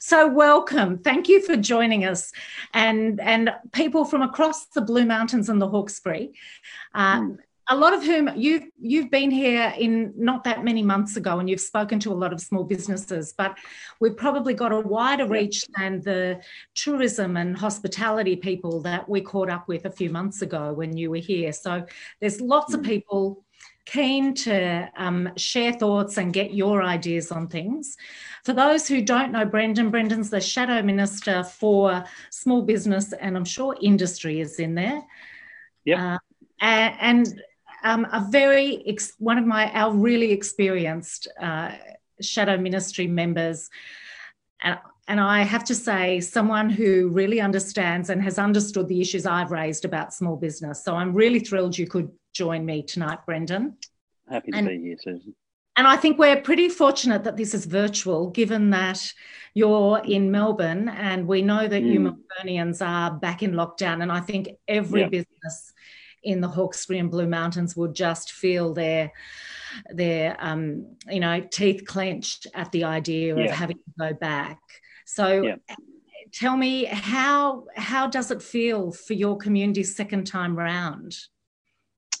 So welcome. Thank you for joining us, and and people from across the Blue Mountains and the Hawkesbury. Uh, mm. A lot of whom you've you've been here in not that many months ago, and you've spoken to a lot of small businesses. But we've probably got a wider reach than the tourism and hospitality people that we caught up with a few months ago when you were here. So there's lots mm. of people keen to um, share thoughts and get your ideas on things. For those who don't know Brendan, Brendan's the Shadow Minister for Small Business and I'm sure industry is in there. Yeah. Uh, and, and um, a very, ex- one of my, our really experienced uh, Shadow Ministry members. And, and I have to say, someone who really understands and has understood the issues I've raised about small business. So I'm really thrilled you could join me tonight, Brendan. Happy to and, be here, Susan. And I think we're pretty fortunate that this is virtual, given that you're in Melbourne and we know that mm. you Melburnians are back in lockdown. And I think every yeah. business in the Hawkesbury and Blue Mountains would just feel their their um, you know teeth clenched at the idea yeah. of having to go back. So yeah. tell me how how does it feel for your community second time round?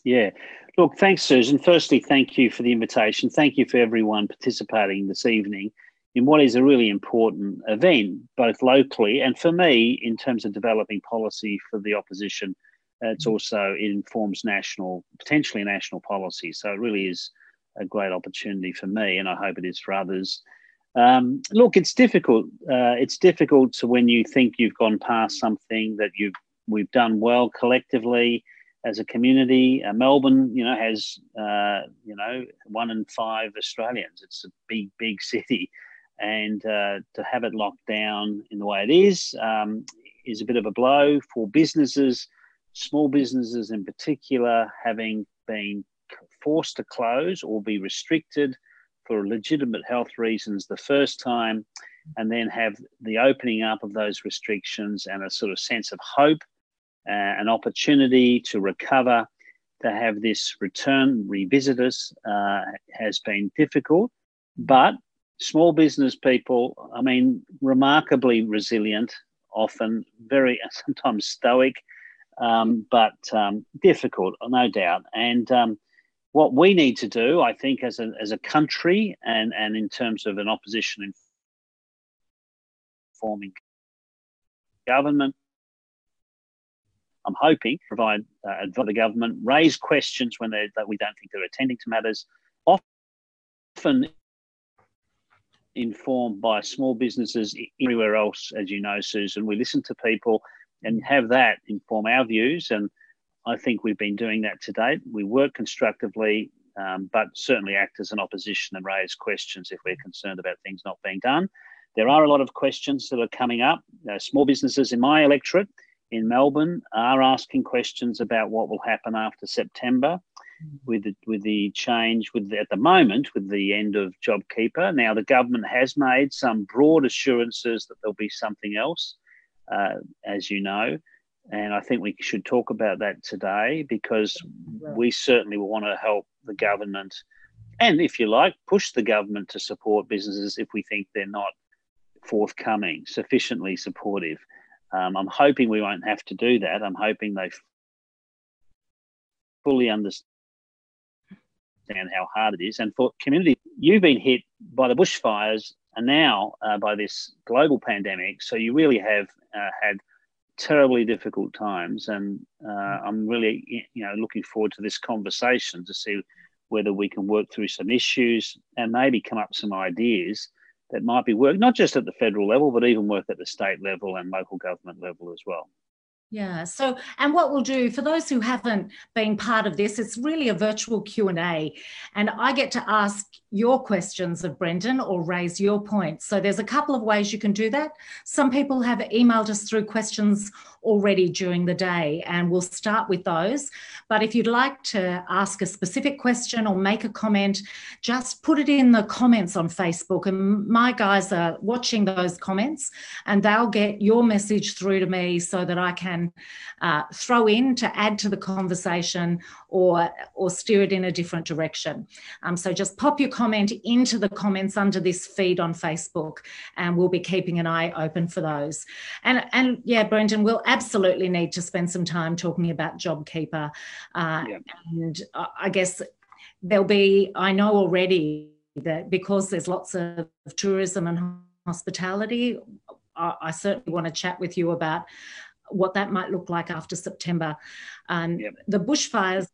Yeah. Look, thanks, Susan. Firstly, thank you for the invitation. Thank you for everyone participating this evening in what is a really important event, both locally and for me in terms of developing policy for the opposition. Uh, it's also it informs national, potentially national policy. So it really is a great opportunity for me, and I hope it is for others. Um, look, it's difficult. Uh, it's difficult to when you think you've gone past something that you've we've done well collectively as a community. Uh, Melbourne, you know, has uh, you know one in five Australians. It's a big, big city, and uh, to have it locked down in the way it is um, is a bit of a blow for businesses, small businesses in particular, having been forced to close or be restricted for legitimate health reasons the first time, and then have the opening up of those restrictions and a sort of sense of hope uh, an opportunity to recover, to have this return, revisit us, uh, has been difficult. But small business people, I mean, remarkably resilient, often very sometimes stoic, um, but um, difficult, no doubt. And um, what we need to do, I think, as a, as a country and, and in terms of an opposition in forming government, I'm hoping, provide uh, advice the government, raise questions when they that we don't think they're attending to matters, often informed by small businesses everywhere else, as you know, Susan. We listen to people and have that inform our views. And I think we've been doing that to date. We work constructively, um, but certainly act as an opposition and raise questions if we're concerned about things not being done. There are a lot of questions that are coming up. Uh, small businesses in my electorate in Melbourne are asking questions about what will happen after September mm. with the, with the change with the, at the moment with the end of JobKeeper. Now the government has made some broad assurances that there'll be something else, uh, as you know, and I think we should talk about that today because we certainly want to help the government, and if you like, push the government to support businesses if we think they're not forthcoming, sufficiently supportive. Um, I'm hoping we won't have to do that. I'm hoping they fully understand how hard it is. And for community, you've been hit by the bushfires and now uh, by this global pandemic. So you really have uh, had terribly difficult times. And uh, I'm really, you know, looking forward to this conversation to see whether we can work through some issues and maybe come up some ideas that might be work not just at the federal level, but even work at the state level and local government level as well. Yeah. So, and what we'll do for those who haven't been part of this, it's really a virtual Q and A, and I get to ask your questions of Brendan or raise your points. So there's a couple of ways you can do that. Some people have emailed us through questions already during the day, and we'll start with those. But if you'd like to ask a specific question or make a comment, just put it in the comments on Facebook. And my guys are watching those comments and they'll get your message through to me so that I can uh, throw in to add to the conversation or or steer it in a different direction. Um, so just pop your comment into the comments under this feed on Facebook, and we'll be keeping an eye open for those. And and yeah, Brendan, we'll absolutely need to spend some time talking about JobKeeper, uh, yeah. and I guess there'll be. I know already that because there's lots of tourism and hospitality, I, I certainly want to chat with you about what that might look like after September. Um, yep. The bushfires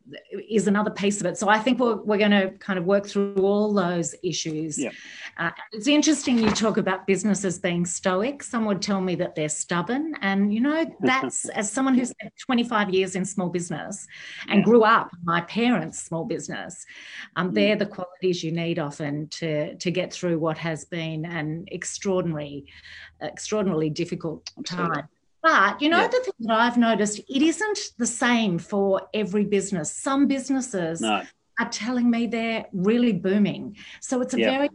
is another piece of it. So I think we're, we're going to kind of work through all those issues. Yep. Uh, it's interesting you talk about businesses being stoic. Some would tell me that they're stubborn. And, you know, that's as someone who spent 25 years in small business and grew up my parents' small business, um, mm. they're the qualities you need often to, to get through what has been an extraordinary, extraordinarily difficult time. But you know, yeah. the thing that I've noticed, it isn't the same for every business. Some businesses no. are telling me they're really booming. So it's a yeah. very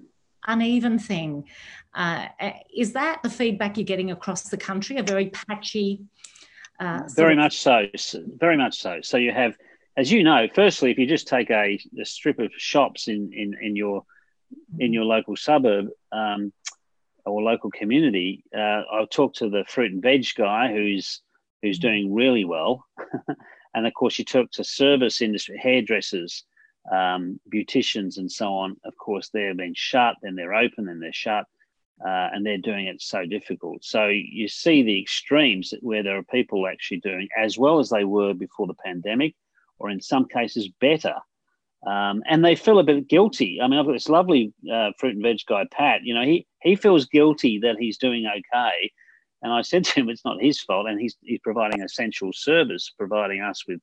uneven thing. Uh, is that the feedback you're getting across the country? A very patchy. Uh, very much so. Very much so. So you have, as you know, firstly, if you just take a, a strip of shops in in, in your in mm. your local suburb. Um, or local community, uh, I'll talk to the fruit and veg guy who's who's mm-hmm. doing really well, and of course you talk to service industry, hairdressers, um, beauticians, and so on. Of course they're being shut, then they're open, then they're shut, uh, and they're doing it so difficult. So you see the extremes where there are people actually doing as well as they were before the pandemic, or in some cases better. Um, and they feel a bit guilty. I mean, I've got this lovely uh, fruit and veg guy, Pat. You know, he he feels guilty that he's doing okay, and I said to him, it's not his fault, and he's he's providing essential service, providing us with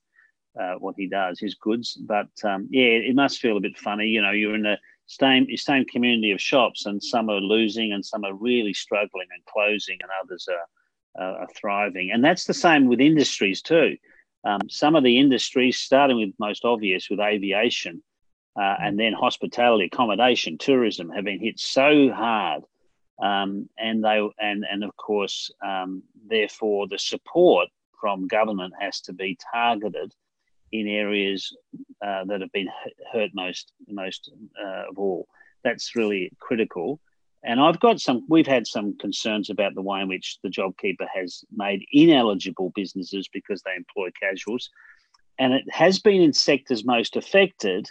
uh, what he does, his goods. But um, yeah, it must feel a bit funny. You know, you're in the same same community of shops, and some are losing, and some are really struggling and closing, and others are uh, are thriving. And that's the same with industries too. Um, some of the industries, starting with most obvious with aviation, uh, and then hospitality, accommodation, tourism, have been hit so hard, um, and they and and of course, um, therefore, the support from government has to be targeted in areas uh, that have been hurt most most uh, of all. That's really critical. And I've got some, we've had some concerns about the way in which the JobKeeper has made ineligible businesses because they employ casuals. And it has been in sectors most affected,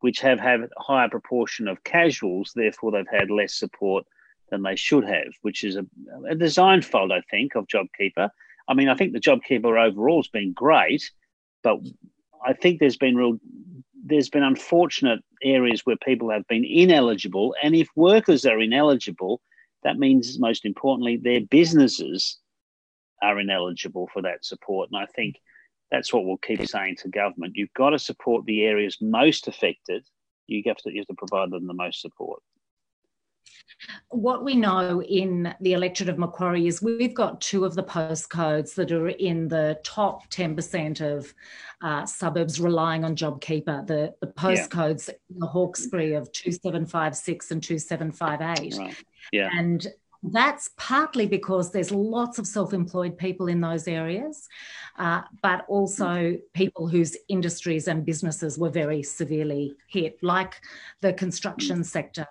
which have had a higher proportion of casuals, therefore, they've had less support than they should have, which is a, a design fault, I think, of JobKeeper. I mean, I think the JobKeeper overall has been great, but I think there's been real there's been unfortunate areas where people have been ineligible. And if workers are ineligible, that means most importantly, their businesses are ineligible for that support. And I think that's what we'll keep saying to government. You've got to support the areas most affected. You have to, you have to provide them the most support. What we know in the electorate of Macquarie is we've got two of the postcodes that are in the top 10% of uh, suburbs relying on JobKeeper. The, the postcodes yeah. in the Hawkesbury of 2756 and 2758. Right. Yeah. And that's partly because there's lots of self employed people in those areas, uh, but also people whose industries and businesses were very severely hit, like the construction sector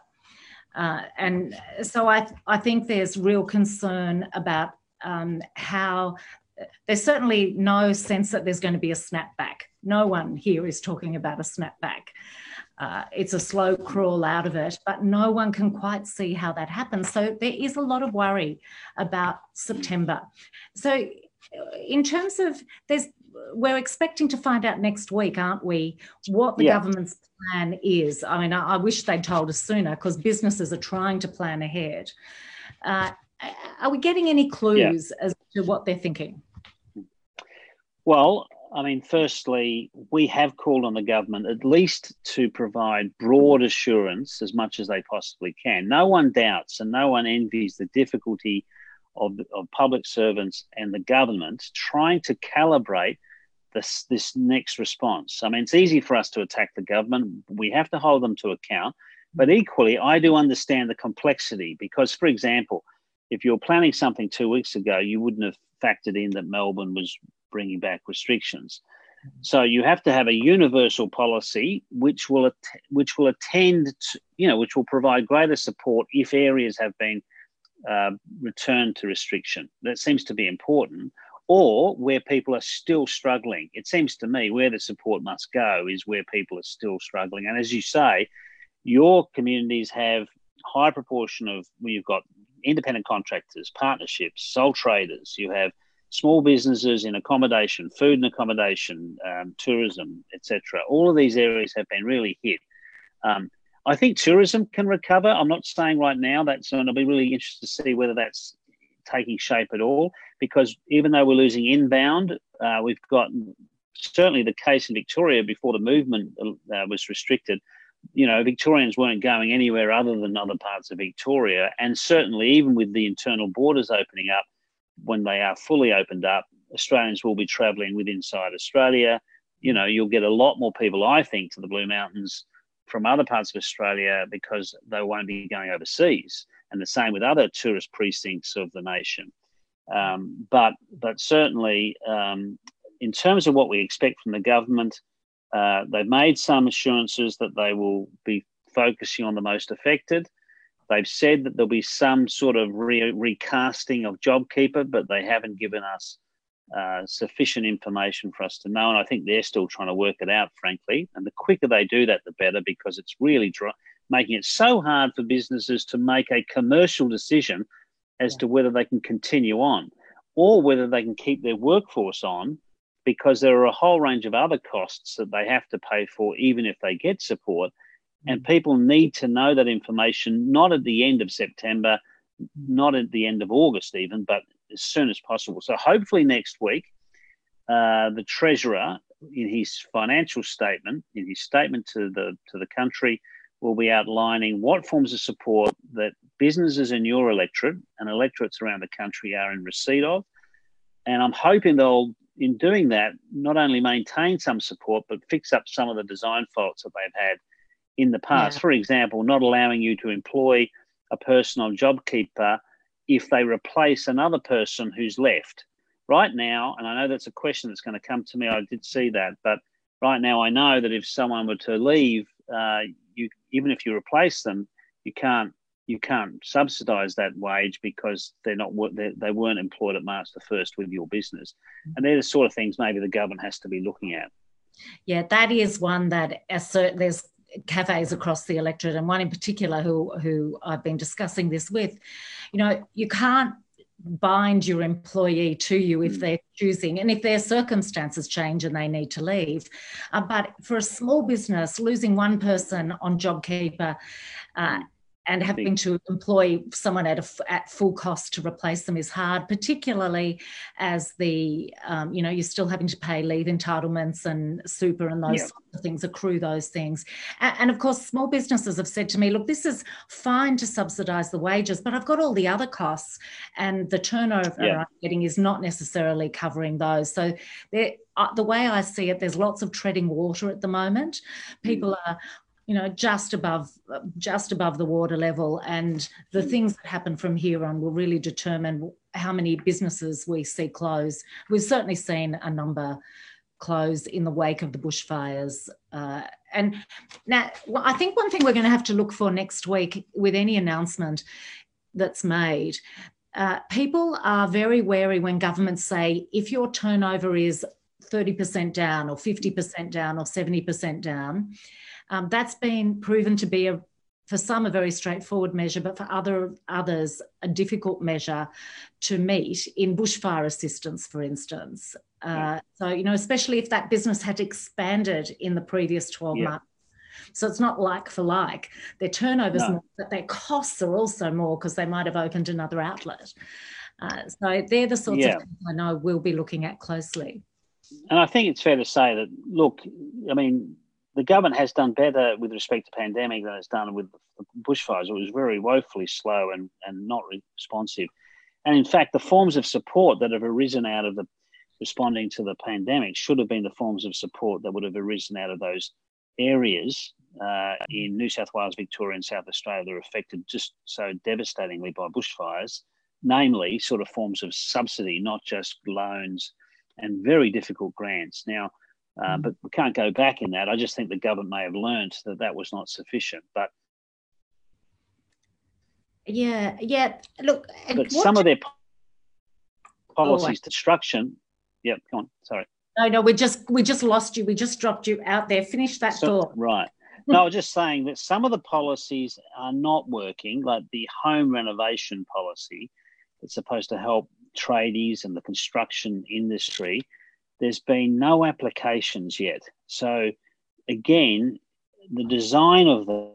uh, and so I, I think there's real concern about um, how there's certainly no sense that there's going to be a snapback. No one here is talking about a snapback. Uh, it's a slow crawl out of it, but no one can quite see how that happens. So there is a lot of worry about September. So, in terms of there's we're expecting to find out next week, aren't we, what the yeah. government's plan is? I mean, I, I wish they'd told us sooner because businesses are trying to plan ahead. Uh, are we getting any clues yeah. as to what they're thinking? Well, I mean, firstly, we have called on the government at least to provide broad assurance as much as they possibly can. No one doubts and no one envies the difficulty of, of public servants and the government trying to calibrate this this next response. I mean, it's easy for us to attack the government. We have to hold them to account. But equally, I do understand the complexity because, for example, if you're planning something two weeks ago, you wouldn't have factored in that Melbourne was bringing back restrictions. So you have to have a universal policy which will att- which will attend, to, you know, which will provide greater support if areas have been uh, returned to restriction. That seems to be important. Or where people are still struggling. It seems to me where the support must go is where people are still struggling. And as you say, your communities have high proportion of well, you've got independent contractors, partnerships, sole traders. You have small businesses in accommodation, food and accommodation, um, tourism, etc. All of these areas have been really hit. Um, I think tourism can recover. I'm not saying right now that's, and I'll be really interested to see whether that's taking shape at all. Because even though we're losing inbound, uh, we've got certainly the case in Victoria before the movement uh, was restricted. You know, Victorians weren't going anywhere other than other parts of Victoria, and certainly even with the internal borders opening up, when they are fully opened up, Australians will be travelling with inside Australia. You know, you'll get a lot more people, I think, to the Blue Mountains from other parts of Australia because they won't be going overseas, and the same with other tourist precincts of the nation. Um, but but certainly, um, in terms of what we expect from the government, uh, they've made some assurances that they will be focusing on the most affected. They've said that there'll be some sort of re- recasting of JobKeeper, but they haven't given us uh, sufficient information for us to know. And I think they're still trying to work it out, frankly. And the quicker they do that, the better, because it's really dry, making it so hard for businesses to make a commercial decision as yeah. to whether they can continue on or whether they can keep their workforce on because there are a whole range of other costs that they have to pay for even if they get support and mm. people need to know that information not at the end of september not at the end of august even but as soon as possible so hopefully next week uh, the treasurer in his financial statement in his statement to the to the country will be outlining what forms of support that businesses in your electorate and electorates around the country are in receipt of. And I'm hoping they'll, in doing that, not only maintain some support, but fix up some of the design faults that they've had in the past. Yeah. For example, not allowing you to employ a person on JobKeeper if they replace another person who's left. Right now, and I know that's a question that's going to come to me, I did see that, but right now I know that if someone were to leave, uh, you even if you replace them, you can't you can't subsidise that wage because they're not they're, they weren't employed at March the first with your business, and they're the sort of things maybe the government has to be looking at. Yeah, that is one that there's cafes across the electorate, and one in particular who who I've been discussing this with. You know, you can't bind your employee to you if mm. they're choosing and if their circumstances change and they need to leave. Uh, but for a small business, losing one person on JobKeeper uh, and having to employ someone at a, at full cost to replace them is hard, particularly as the um, you know you're still having to pay leave entitlements and super and those of things accrue those things. And, and, of course, small businesses have said to me, "Look, this is fine to subsidise the wages, but I've got all the other costs, and the turnover yeah. I'm getting is not necessarily covering those." So there, uh, the way I see it, there's lots of treading water at the moment. People mm. are you know just above just above the water level. And the hmm. things that happen from here on will really determine how many businesses we see close. We've certainly seen a number close in the wake of the bushfires. Uh, and now well, i think one thing we're going to have to look for next week with any announcement that's made uh, people are very wary when governments say if your turnover is 30% down or 50% down or 70% down um, that's been proven to be a for some a very straightforward measure, but for other others a difficult measure to meet in bushfire assistance, for instance. Uh, so you know, especially if that business had expanded in the previous twelve yeah. months. So it's not like for like. Their turnovers no. more, but their costs are also more because they might have opened another outlet. Uh, so they're the sorts yeah. of things I know we'll be looking at closely. And I think it's fair to say that, look, I mean, the government has done better with respect to pandemic than it's done with bushfires. It was very woefully slow and, and not responsive. And in fact, the forms of support that have arisen out of the responding to the pandemic should have been the forms of support that would have arisen out of those areas uh, in New South Wales, Victoria, and South Australia that are affected just so devastatingly by bushfires. namely sort of forms of subsidy, not just loans and very difficult grants. Now, uh, mm. but we can't go back in that. I just think the government may have learned that that was not sufficient. But yeah, yeah. Look, but some of their policies, oh, destruction. Yeah, come on. Sorry. No, no, we just we just lost you. We just dropped you out there. Finish that so, thought. Right. No, I was just saying that some of the policies are not working, like the home renovation policy that's supposed to help tradies and the construction industry. There's been no applications yet. So, again, the design of the,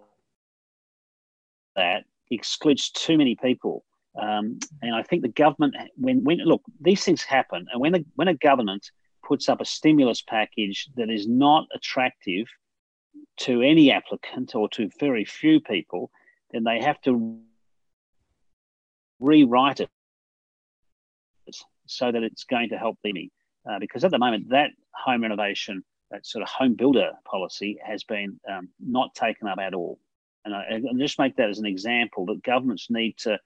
that excludes too many people. Um, and I think the government, when, when look, these things happen, and when the, when a government puts up a stimulus package that is not attractive to any applicant or to very few people, then they have to rewrite it so that it's going to help them. Uh, because at the moment, that home renovation, that sort of home builder policy has been um, not taken up at all. And I, and just make that as an example that governments need to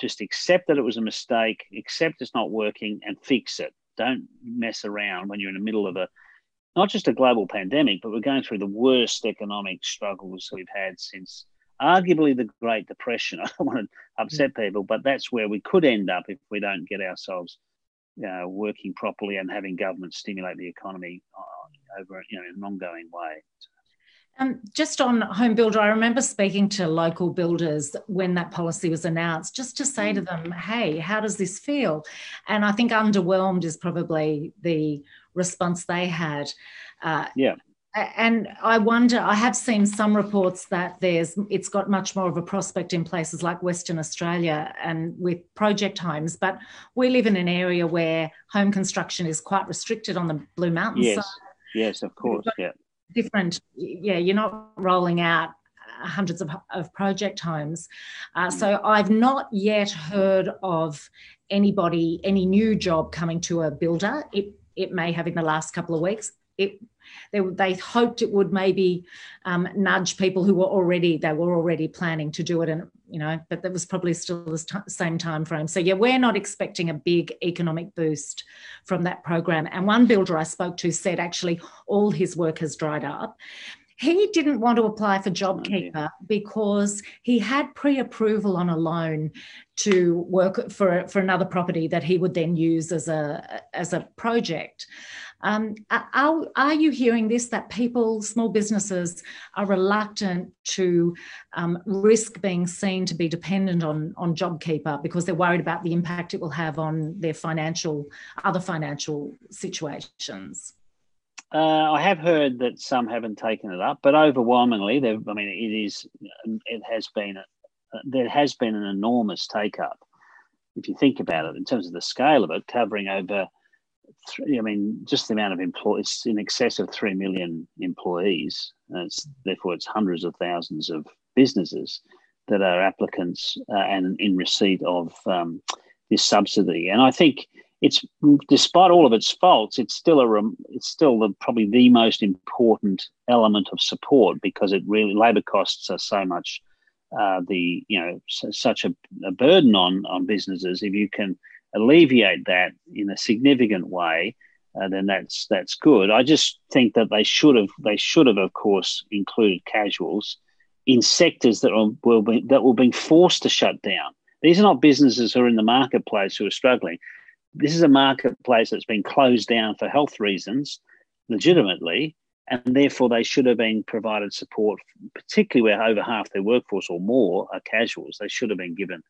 just accept that it was a mistake, accept it's not working, and fix it. Don't mess around when you're in the middle of a not just a global pandemic, but we're going through the worst economic struggles we've had since arguably the Great Depression. I don't want to upset mm. people, but that's where we could end up if we don't get ourselves uh, working properly and having government stimulate the economy uh, over you know in an ongoing way. Um, just on home builder, I remember speaking to local builders when that policy was announced, just to say to mm. them, "Hey, how does this feel?" And I think underwhelmed is probably the response they had. Uh, yeah. And I wonder, I have seen some reports that there's it's got much more of a prospect in places like Western Australia and with project homes, but we live in an area where home construction is quite restricted on the Blue Mountains. Yes, yes, of course, yeah. Different, yeah, you're not rolling out hundreds of, of project homes. Uh, mm. so I've not yet heard of anybody, any new job coming to a builder. It it may have in the last couple of weeks. It, they, they hoped it would maybe um, nudge people who were already they were already planning to do it and you know but that was probably still the same time frame so yeah we're not expecting a big economic boost from that program. And one builder i spoke to said actually all his work has dried up. He didn't want to apply for JobKeeper because he had pre-approval on a loan to work for, for another property that he would then use as a as a project. Um, are, are you hearing this that people, small businesses, are reluctant to um, risk being seen to be dependent on, on JobKeeper because they're worried about the impact it will have on their financial, other financial situations? Uh, I have heard that some haven't taken it up, but overwhelmingly, I mean, it is, it has been, there has been an enormous take up. If you think about it, in terms of the scale of it, covering over, I mean, just the amount of employees, in excess of three million employees. It's, therefore, it's hundreds of thousands of businesses that are applicants uh, and in receipt of um, this subsidy. And I think it's despite all of its faults, it's still a it's still the, probably the most important element of support because it really labour costs are so much uh, the you know such a, a, burden on on businesses. If you can alleviate that in a significant way, uh, then that's that's good. I just think that they should have they should have of course included casuals in sectors that are, will be that were being forced to shut down. These are not businesses who are in the marketplace who are struggling this is a marketplace that's been closed down for health reasons, legitimately, and therefore they should have been provided support, particularly where over half their workforce or more are casuals. They should have been given,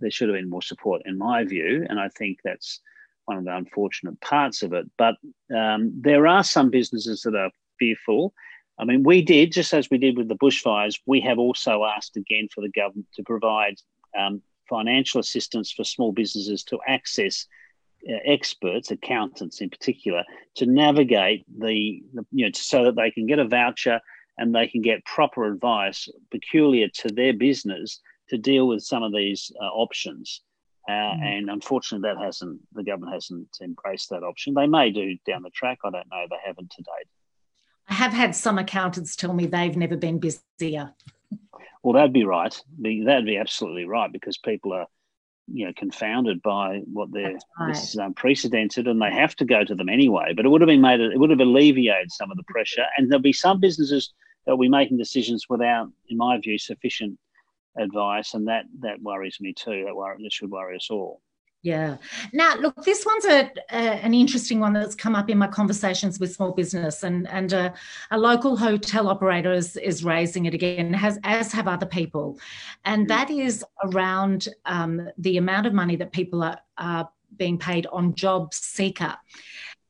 there should have been more support, in my view, and I think that's one of the unfortunate parts of it. But um, there are some businesses that are fearful. I mean, we did, just as we did with the bushfires, we have also asked again for the government to provide um, financial assistance for small businesses to access uh, experts, accountants in particular, to navigate the, the, you know so that they can get a voucher and they can get proper advice peculiar to their business to deal with some of these uh, options. Uh, mm. And unfortunately, that hasn't the government hasn't embraced that option. They may do down the track. I don't know. They haven't to date. I have had some accountants tell me they've never been busier. Well, that'd be right. That'd be absolutely right because people are you know confounded by what they're right. this is unprecedented and they have to go to them anyway but it would have been made it would have alleviated some of the pressure and there'll be some businesses that will be making decisions without in my view sufficient advice and that that worries me too that worry that should worry us all yeah. Now, look, this one's a, a, an interesting one that's come up in my conversations with small business, and and a, a local hotel operator is, is raising it again, has as have other people, and mm. that is around um, the amount of money that people are, are being paid on Job Seeker.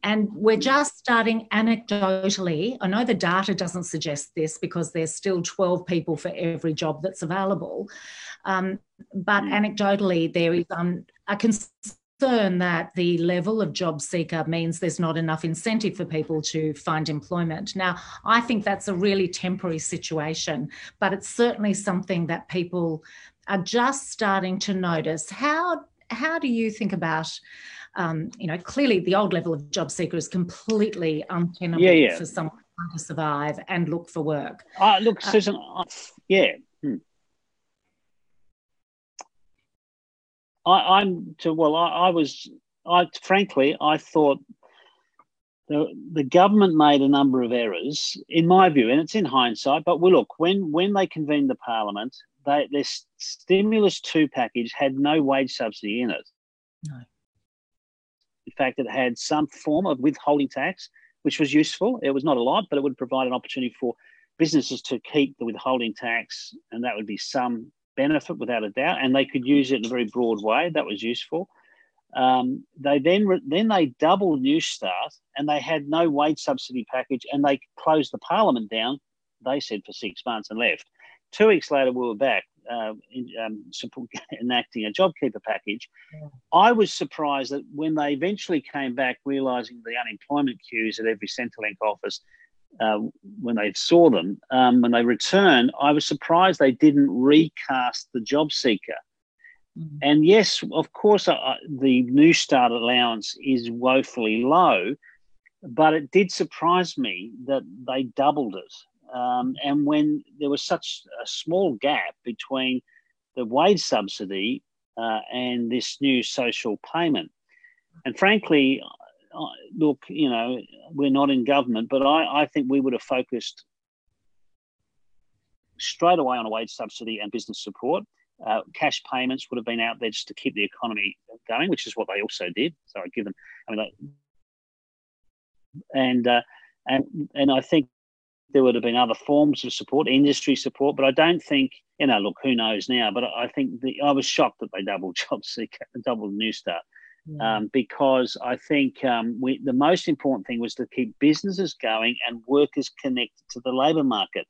And we're just starting anecdotally. I know the data doesn't suggest this because there's still 12 people for every job that's available. Um, but mm. anecdotally, there is um, a concern that the level of job seeker means there's not enough incentive for people to find employment. Now, I think that's a really temporary situation, but it's certainly something that people are just starting to notice. How how do you think about um, you know, clearly the old level of job seeker is completely untenable yeah, yeah. for someone to survive and look for work. Uh, look, Susan, uh, yeah. Hmm. I, am to well. I, I, was. I frankly, I thought the the government made a number of errors, in my view, and it's in hindsight. But well, look, when when they convened the parliament, they, their stimulus two package had no wage subsidy in it. No. Fact, it had some form of withholding tax, which was useful. It was not a lot, but it would provide an opportunity for businesses to keep the withholding tax, and that would be some benefit without a doubt, and they could use it in a very broad way. That was useful. Um, they then re- then they doubled Newstart, and they had no wage subsidy package, and they closed the parliament down. They said for six months and left. Two weeks later, we were back uh, in, um, support, enacting a JobKeeper package. Yeah. I was surprised that when they eventually came back, realising the unemployment queues at every Centrelink office uh, when they saw them, um, when they returned, I was surprised they didn't recast the job seeker. Mm-hmm. And yes, of course, uh, the Newstart allowance is woefully low, but it did surprise me that they doubled it. Um, and when there was such a small gap between the wage subsidy uh, and this new social payment. And frankly, look, you know, we're not in government, but I, I think we would have focused straight away on a wage subsidy and business support. Uh, cash payments would have been out there just to keep the economy going, which is what they also did. So I give them, I mean, and uh, and and I think there would have been other forms of support, industry support, but I don't think, you know, look, who knows now? But I think the, I was shocked that they doubled job seeker, doubled Newstart um, because I think um, we, the most important thing was to keep businesses going and workers connected to the labour market.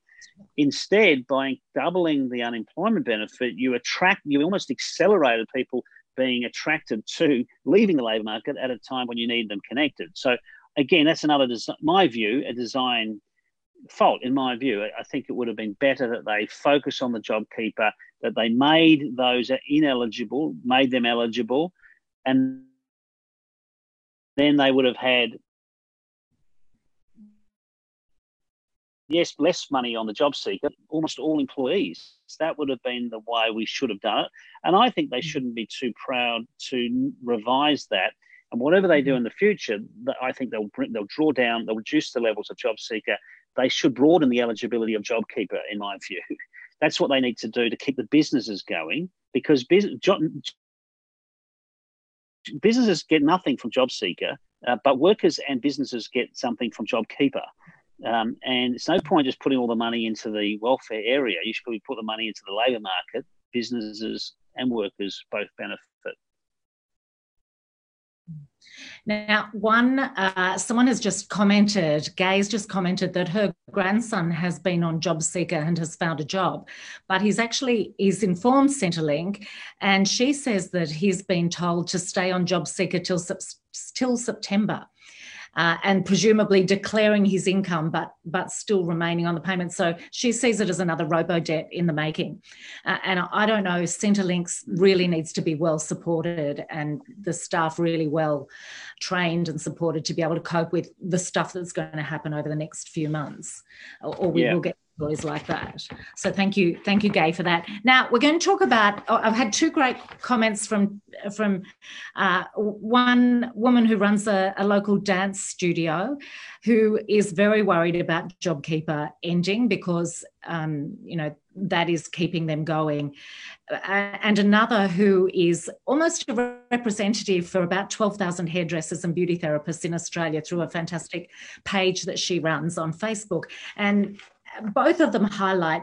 Instead, by doubling the unemployment benefit, you attract, you almost accelerated people being attracted to leaving the labour market at a time when you need them connected. So, again, that's another, des- my view, a design fault in my view. I think it would have been better that they focus on the job keeper, that they made those ineligible, made them eligible, and then they would have had yes, less money on the job seeker, almost all employees. That would have been the way we should have done it. And I think they shouldn't be too proud to revise that. And whatever they do mm-hmm. in the future, I think they'll they'll draw down, they'll reduce the levels of job seeker. They should broaden the eligibility of JobKeeper, in my view. That's what they need to do to keep the businesses going because business, businesses get nothing from JobSeeker, uh, but workers and businesses get something from JobKeeper. Um, and it's no point just putting all the money into the welfare area. You should probably put the money into the labour market. Businesses and workers both benefit. Now, one, uh, someone has just commented, Gay's just commented that her grandson has been on JobSeeker and has found a job, but he's actually, he's informed Centrelink and she says that he's been told to stay on JobSeeker till, till September uh, and presumably declaring his income, but but still remaining on the payment. So she sees it as another robo debt in the making. Uh, and I don't know, Centrelinks really needs to be well supported and the staff really well trained and supported to be able to cope with the stuff that's going to happen over the next few months, or, we yeah. will get stories like that. So thank you, thank you, Gay, for that. Now we're going to talk about. Oh, I've had two great comments from from uh, one woman who runs a, a, local dance studio, who is very worried about JobKeeper ending because um, you know that is keeping them going, uh, and another who is almost a representative for about twelve thousand hairdressers and beauty therapists in Australia through a fantastic page that she runs on Facebook, and both of them highlight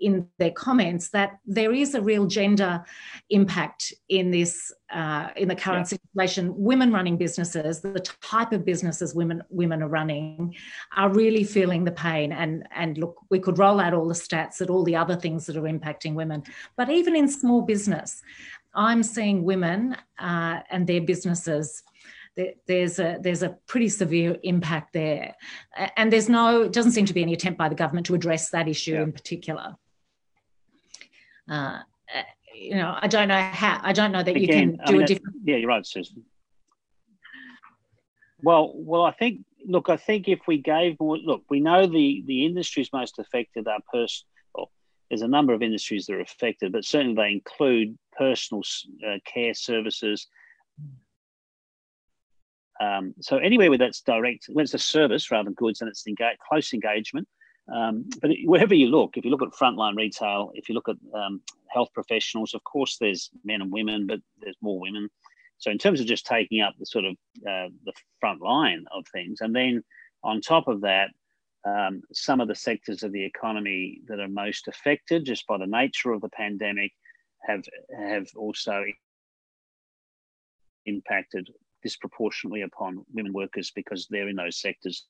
in their comments that there is a real gender impact in this uh, in the current yeah. situation. Women running businesses, the type of businesses women women are running, are really feeling the pain. And and look, we could roll out all the stats at all the other things that are impacting women, but even in small business, I'm seeing women uh, and their businesses there's a there's a pretty severe impact there, and there's no doesn't seem to be any attempt by the government to address that issue yeah. in particular. Uh, you know, I don't know how. I don't know that Again, you can do I mean, a different. Yeah, you're right, Susan. Well, well, I think. Look, I think if we gave more, look, we know the the industries most affected are person. Well, there's a number of industries that are affected, but certainly they include personal uh, care services, um, so anywhere where that's direct, when it's a service rather than goods, and it's close engagement. Um, but wherever you look, if you look at frontline retail, if you look at um, health professionals, of course, there's men and women, but there's more women. So in terms of just taking up the sort of uh, the front line of things, and then on top of that, um, some of the sectors of the economy that are most affected just by the nature of the pandemic have have also impacted disproportionately upon women workers because they're in those sectors.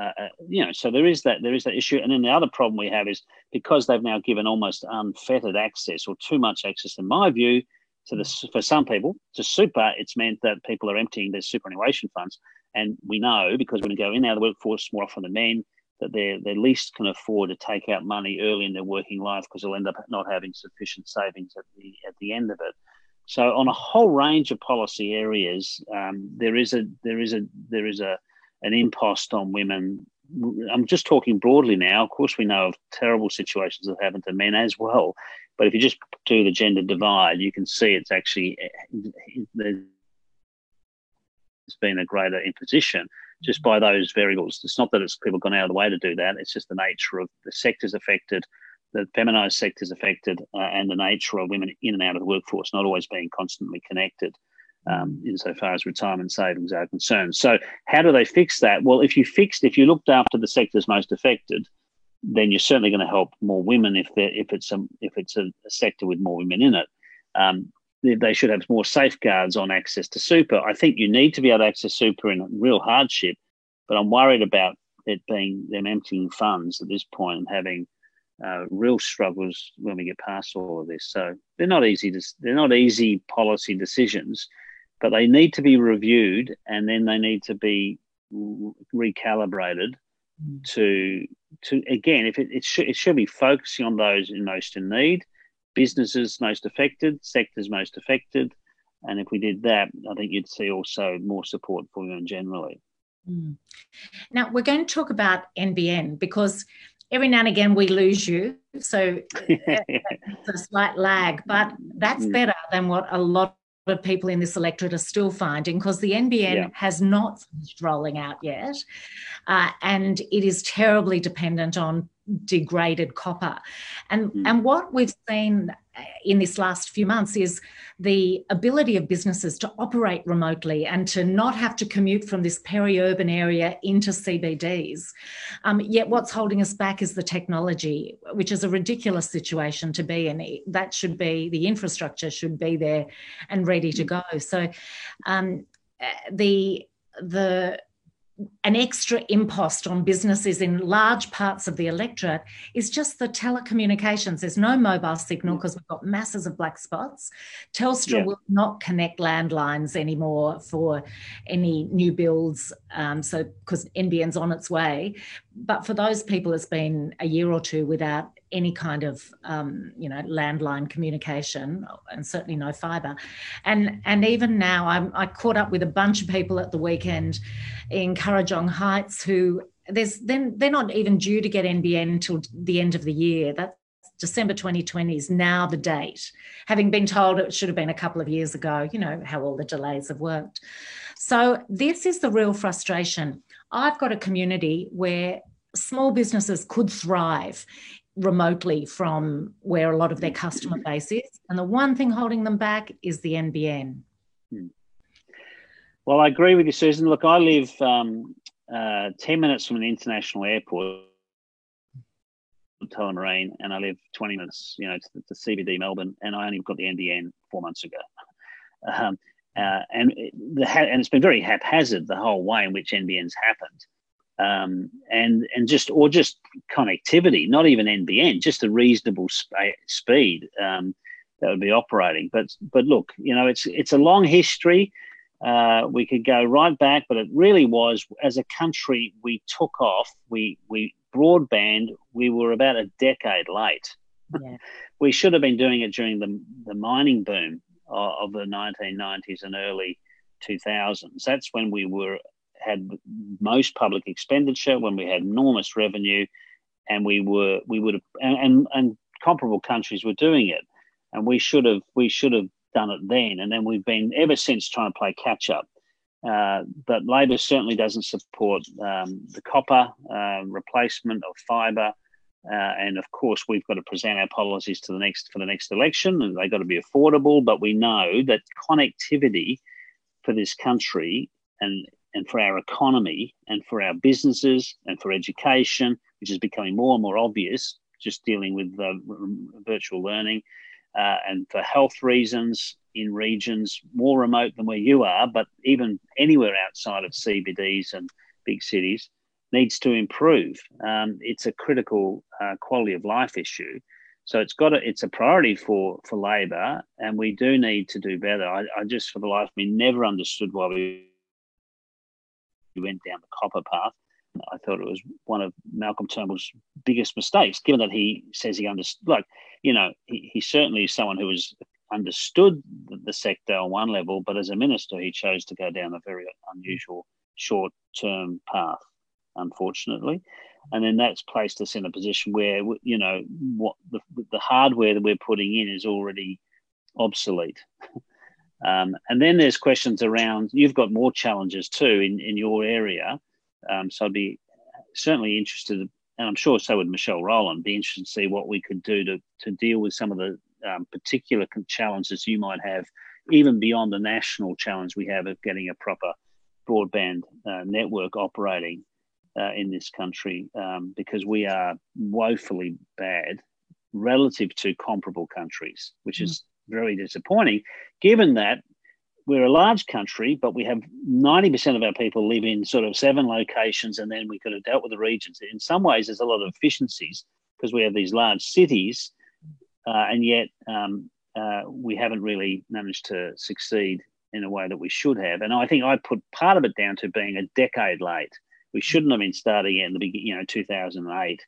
Uh, uh, you know, so there is that there is that issue, and then the other problem we have is because they've now given almost unfettered access or too much access, in my view, to the for some people to super. It's meant that people are emptying their superannuation funds, and we know because when we go in now the workforce more often than men that they they least can afford to take out money early in their working life because they'll end up not having sufficient savings at the at the end of it. So on a whole range of policy areas, um, there is a there is a there is a an impost on women. I'm just talking broadly now. Of course, we know of terrible situations that happen to men as well. But if you just do the gender divide, you can see it's actually there's been a greater imposition just by those variables. It's not that it's people gone out of the way to do that. It's just the nature of the sectors affected the feminised sectors affected uh, and the nature of women in and out of the workforce not always being constantly connected um, insofar as retirement savings are concerned. So, how do they fix that? Well, if you fixed, if you looked after the sectors most affected, then you're certainly going to help more women if if it's a if it's a, sector with more women in it. Um, they should have more safeguards on access to super. I think you need to be able to access super in real hardship, but I'm worried about it being them emptying funds at this point and having uh, real struggles when we get past all of this. So they're not easy. To, they're not easy policy decisions, but they need to be reviewed and then they need to be recalibrated mm. to to again if it, it should it should be focusing on those in most in need businesses most affected sectors most affected and if we did that i think you'd see also more support for women generally mm. now we're going to talk about nbn because every now and again we lose you. So it's a slight lag, but that's mm. better than what a lot of people in this electorate are still finding because the NBN yeah. has not finished rolling out yet. Uh, and it is terribly dependent on degraded copper. And, mm. and what we've seen in this last few months is the ability of businesses to operate remotely and to not have to commute from this peri-urban area into CBDs. Um, yet what's holding us back is the technology, which is a ridiculous situation to be in. That should be, the infrastructure should be there and ready to go. So um, the the an extra impost on businesses in large parts of the electorate is just the telecommunications. There's no mobile signal because we've got masses of black spots. Telstra yeah. will not connect landlines anymore for any new builds. Um, so, because NBN's on its way. But for those people, it's been a year or two without any kind of um, you know landline communication and certainly no fiber and and even now I'm, i caught up with a bunch of people at the weekend in Kurrajong Heights who there's then they're not even due to get NBN until the end of the year. That's December 2020 is now the date, having been told it should have been a couple of years ago. You know how all the delays have worked. So this is the real frustration. I've got a community where small businesses could thrive remotely from where a lot of their customer base is. And the one thing holding them back is the NBN. Hmm. Well, I agree with you, Susan. Look, I live um, uh, 10 minutes from an international airport, Tullamarine, and I live 20 minutes, you know, to, to CBD Melbourne, and I only got the NBN four months ago. Um, uh, and the and it's been very haphazard the whole way in which NBN's happened um, and and just or just connectivity, not even NBN, just a reasonable sp- speed um, that would be operating. But but look, you know, it's it's a long history. Uh, we could go right back, but it really was as a country we took off. We we broadband. We were about a decade late. Yeah. we should have been doing it during the the mining boom of, of the 1990s and early 2000s. That's when we were had most public expenditure, when we had enormous revenue, and we were we would have and, and, and comparable countries were doing it, and we should have we should have done it then, and then we've been ever since trying to play catch up. Uh, but Labor certainly doesn't support um, the copper uh, replacement of fibre. Uh, and of course, we've got to present our policies to the next for the next election, and they've got to be affordable. But we know that connectivity for this country and and for our economy and for our businesses and for education, which is becoming more and more obvious, just dealing with uh, virtual learning, uh, and for health reasons in regions more remote than where you are, but even anywhere outside of CBDs and big cities, needs to improve. Um, it's a critical uh, quality of life issue. So it's got a, it's a priority for for Labor, and we do need to do better. I, I just, for the life of me, never understood why we we went down the copper path. I thought it was one of Malcolm Turnbull's biggest mistakes, given that he says he understood, like, you know, he, he certainly is someone who has understood the sector on one level, but as a minister, he chose to go down a very unusual short term path, unfortunately. And then that's placed us in a position where, you know, what the, the hardware that we're putting in is already obsolete. Um, and then there's questions around, you've got more challenges too in, in your area. Um, so I'd be certainly interested, and I'm sure so would Michelle Rowland, be interested to see what we could do to, to deal with some of the um, particular challenges you might have, even beyond the national challenge we have of getting a proper broadband uh, network operating uh, in this country, um, because we are woefully bad relative to comparable countries, which mm. is very disappointing, given that we're a large country, but we have 90% of our people live in sort of seven locations, and then we could have dealt with the regions. In some ways, there's a lot of efficiencies because we have these large cities, uh, and yet um, uh, we haven't really managed to succeed in a way that we should have. And I think I put part of it down to being a decade late. We shouldn't have been starting in the beginning, you know, 2008.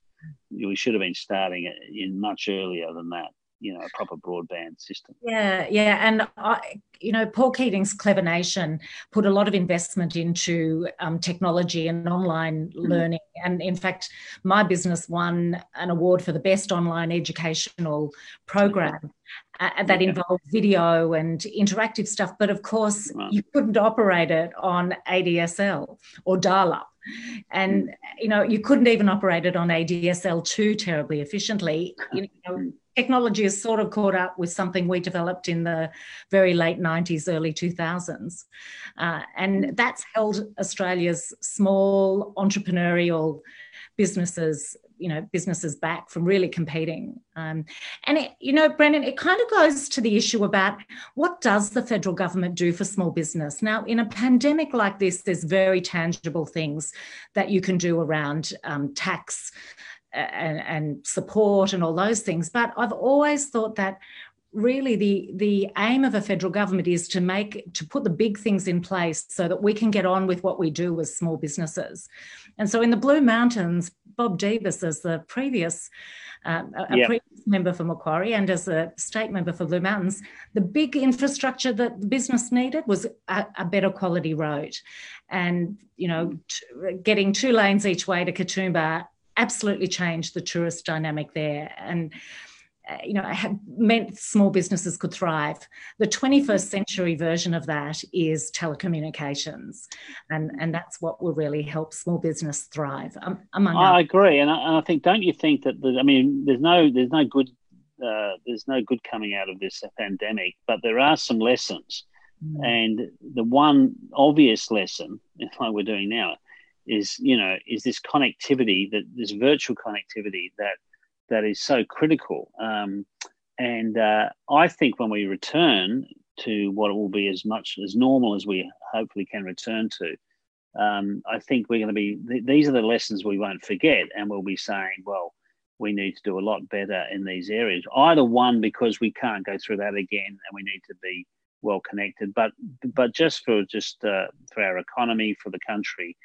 We should have been starting in much earlier than that you know a proper broadband system. Yeah, yeah, and I, you know, Paul Keating's Clever Nation put a lot of investment into um, technology and online mm. learning, and in fact, my business won an award for the best online educational program. Uh, that involved video and interactive stuff, but of course, you couldn't operate it on ADSL or dial up and mm. you know you couldn't even operate it on ADSL too terribly efficiently. You know, mm technology has sort of caught up with something we developed in the very late 90s, early 2000s. Uh, and that's held Australia's small entrepreneurial businesses you know businesses back from really competing. Um, and it, you know brendan it kind of goes to the issue about what does the federal government do for small business? Now in a pandemic like this there's very tangible things that you can do around um, tax and, and support and all those things. But I've always thought that really the the aim of a federal government is to make to put the big things in place so that we can get on with what we do as small businesses and so in the blue mountains bob Debus as the previous uh, a yep. previous member for macquarie and as a state member for blue mountains the big infrastructure that the business needed was a, a better quality road and you know t- getting two lanes each way to katoomba absolutely changed the tourist dynamic there and uh, you know, meant small businesses could thrive. The 21st century version of that is telecommunications, and and that's what will really help small business thrive. Um, among I agree, and I, and I, think don't you think that the, I mean, there's no there's no good uh, there's no good coming out of this pandemic, but there are some lessons, mm. and the one obvious lesson, like we're doing now, is you know is this connectivity that this virtual connectivity that that is so critical. Um, and uh, I think when we return to what will be as much as normal as we hopefully can return to, um, I think we're going to be, th- these are the lessons we won't forget. And we'll be saying, well, we need to do a lot better in these areas. Either one, because we can't go through that again and we need to be well connected, but but just for just uh, for our economy, for the country,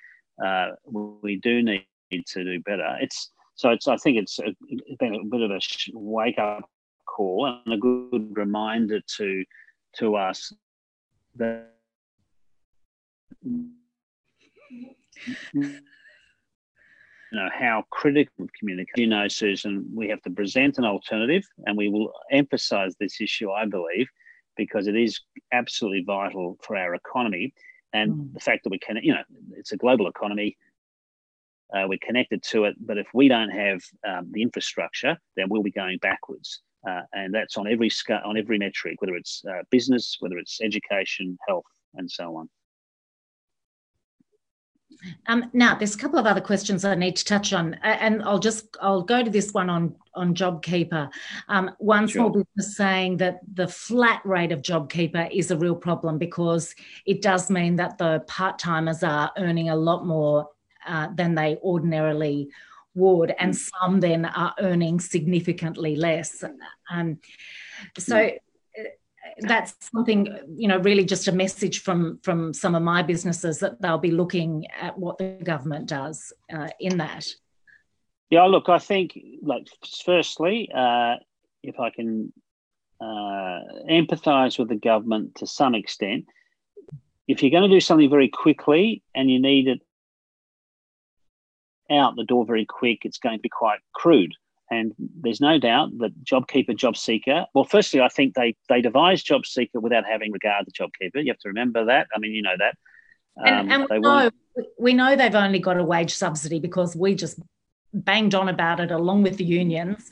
uh, we do need to do better. It's so it's, I think it's, a, it's been a bit of a wake up call and a good reminder to to us that you know how critical communication. You know, Susan, we have to present an alternative, and we will emphasise this issue, I believe, because it is absolutely vital for our economy, and mm. the fact that we can, you know, it's a global economy. Uh, we're connected to it, but if we don't have um, the infrastructure, then we'll be going backwards. Uh, and that's on every sc- on every metric, whether it's uh, business, whether it's education, health, and so on. Um, now, there's a couple of other questions I need to touch on, and I'll just I'll go to this one on on JobKeeper. Um, one sure. small business saying that the flat rate of JobKeeper is a real problem because it does mean that the part timers are earning a lot more uh, than they ordinarily would, and mm. some then are earning significantly less. Um, so that's something you know really just a message from from some of my businesses that they'll be looking at what the government does uh, in that yeah look i think like firstly uh, if i can uh, empathize with the government to some extent if you're going to do something very quickly and you need it out the door very quick, it's going to be quite crude. And there's no doubt that JobKeeper, JobSeeker. Well, firstly, I think they they devised JobSeeker without having regard to JobKeeper. You have to remember that. I mean, you know that. Um, and, and we, know, we know they've only got a wage subsidy because we just banged on about it along with the unions